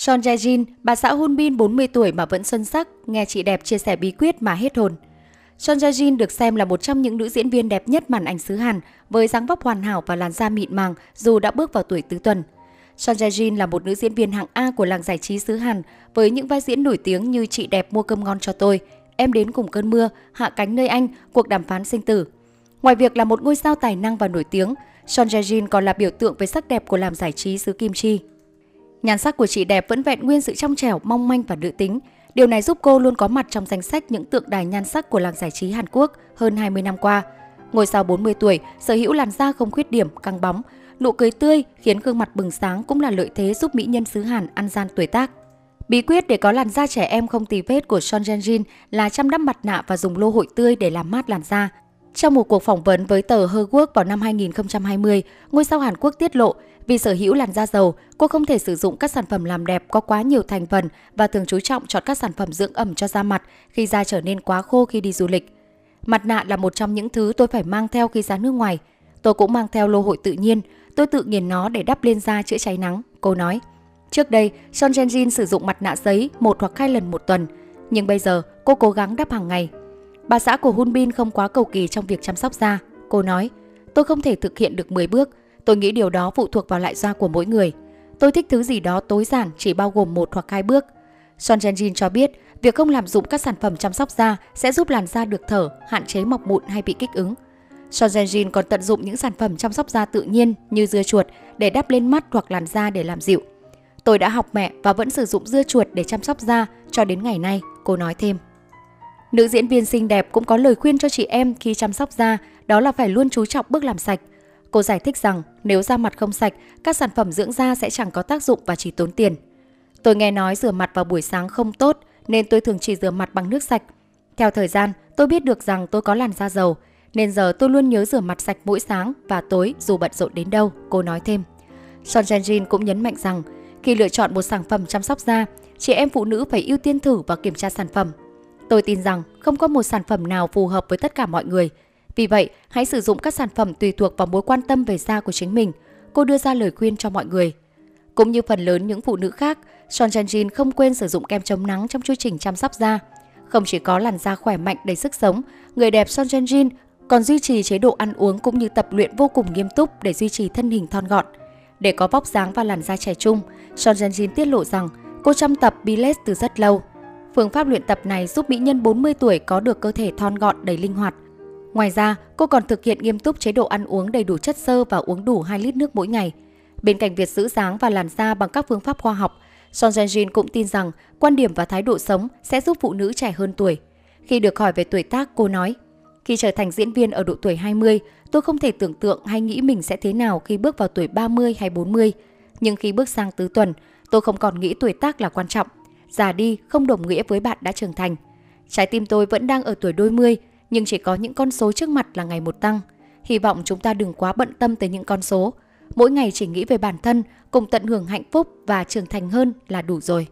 Son Jae-jin, bà xã Hun Bin 40 tuổi mà vẫn xuân sắc, nghe chị đẹp chia sẻ bí quyết mà hết hồn. Son Jae-jin được xem là một trong những nữ diễn viên đẹp nhất màn ảnh xứ Hàn, với dáng vóc hoàn hảo và làn da mịn màng dù đã bước vào tuổi tứ tuần. Son Jae-jin là một nữ diễn viên hạng A của làng giải trí xứ Hàn, với những vai diễn nổi tiếng như Chị đẹp mua cơm ngon cho tôi, Em đến cùng cơn mưa, Hạ cánh nơi anh, cuộc đàm phán sinh tử. Ngoài việc là một ngôi sao tài năng và nổi tiếng, Son Jae-jin còn là biểu tượng về sắc đẹp của làm giải trí xứ Kim Chi. Nhan sắc của chị đẹp vẫn vẹn nguyên sự trong trẻo, mong manh và nữ tính. Điều này giúp cô luôn có mặt trong danh sách những tượng đài nhan sắc của làng giải trí Hàn Quốc hơn 20 năm qua. Ngôi sao 40 tuổi, sở hữu làn da không khuyết điểm, căng bóng, nụ cười tươi khiến gương mặt bừng sáng cũng là lợi thế giúp mỹ nhân xứ Hàn ăn gian tuổi tác. Bí quyết để có làn da trẻ em không tì vết của Son Jae-jin là chăm đắp mặt nạ và dùng lô hội tươi để làm mát làn da. Trong một cuộc phỏng vấn với tờ Herwork vào năm 2020, ngôi sao Hàn Quốc tiết lộ vì sở hữu làn da dầu, cô không thể sử dụng các sản phẩm làm đẹp có quá nhiều thành phần và thường chú trọng chọn các sản phẩm dưỡng ẩm cho da mặt khi da trở nên quá khô khi đi du lịch. Mặt nạ là một trong những thứ tôi phải mang theo khi ra nước ngoài. Tôi cũng mang theo lô hội tự nhiên, tôi tự nghiền nó để đắp lên da chữa cháy nắng, cô nói. Trước đây, Son Jae-jin sử dụng mặt nạ giấy một hoặc hai lần một tuần, nhưng bây giờ cô cố gắng đắp hàng ngày. Bà xã của Hun Bin không quá cầu kỳ trong việc chăm sóc da. Cô nói, tôi không thể thực hiện được 10 bước, tôi nghĩ điều đó phụ thuộc vào lại da của mỗi người. Tôi thích thứ gì đó tối giản chỉ bao gồm một hoặc hai bước. Son Jae-jin cho biết, việc không làm dụng các sản phẩm chăm sóc da sẽ giúp làn da được thở, hạn chế mọc mụn hay bị kích ứng. Son Jae-jin còn tận dụng những sản phẩm chăm sóc da tự nhiên như dưa chuột để đắp lên mắt hoặc làn da để làm dịu. Tôi đã học mẹ và vẫn sử dụng dưa chuột để chăm sóc da cho đến ngày nay, cô nói thêm. Nữ diễn viên xinh đẹp cũng có lời khuyên cho chị em khi chăm sóc da, đó là phải luôn chú trọng bước làm sạch. Cô giải thích rằng nếu da mặt không sạch, các sản phẩm dưỡng da sẽ chẳng có tác dụng và chỉ tốn tiền. Tôi nghe nói rửa mặt vào buổi sáng không tốt nên tôi thường chỉ rửa mặt bằng nước sạch. Theo thời gian, tôi biết được rằng tôi có làn da dầu, nên giờ tôi luôn nhớ rửa mặt sạch mỗi sáng và tối dù bận rộn đến đâu, cô nói thêm. Son Jae-jin cũng nhấn mạnh rằng khi lựa chọn một sản phẩm chăm sóc da, chị em phụ nữ phải ưu tiên thử và kiểm tra sản phẩm. Tôi tin rằng không có một sản phẩm nào phù hợp với tất cả mọi người. Vì vậy, hãy sử dụng các sản phẩm tùy thuộc vào mối quan tâm về da của chính mình. Cô đưa ra lời khuyên cho mọi người. Cũng như phần lớn những phụ nữ khác, Son Jae-jin không quên sử dụng kem chống nắng trong chu trình chăm sóc da. Không chỉ có làn da khỏe mạnh đầy sức sống, người đẹp Son Jae-jin còn duy trì chế độ ăn uống cũng như tập luyện vô cùng nghiêm túc để duy trì thân hình thon gọn. Để có vóc dáng và làn da trẻ trung, Son Jae-jin tiết lộ rằng cô chăm tập Pilates từ rất lâu. Phương pháp luyện tập này giúp mỹ nhân 40 tuổi có được cơ thể thon gọn đầy linh hoạt. Ngoài ra, cô còn thực hiện nghiêm túc chế độ ăn uống đầy đủ chất xơ và uống đủ 2 lít nước mỗi ngày. Bên cạnh việc giữ dáng và làn da bằng các phương pháp khoa học, Son Jin cũng tin rằng quan điểm và thái độ sống sẽ giúp phụ nữ trẻ hơn tuổi. Khi được hỏi về tuổi tác, cô nói, khi trở thành diễn viên ở độ tuổi 20, tôi không thể tưởng tượng hay nghĩ mình sẽ thế nào khi bước vào tuổi 30 hay 40. Nhưng khi bước sang tứ tuần, tôi không còn nghĩ tuổi tác là quan trọng. Già đi không đồng nghĩa với bạn đã trưởng thành. Trái tim tôi vẫn đang ở tuổi đôi mươi, nhưng chỉ có những con số trước mặt là ngày một tăng. Hy vọng chúng ta đừng quá bận tâm tới những con số. Mỗi ngày chỉ nghĩ về bản thân, cùng tận hưởng hạnh phúc và trưởng thành hơn là đủ rồi.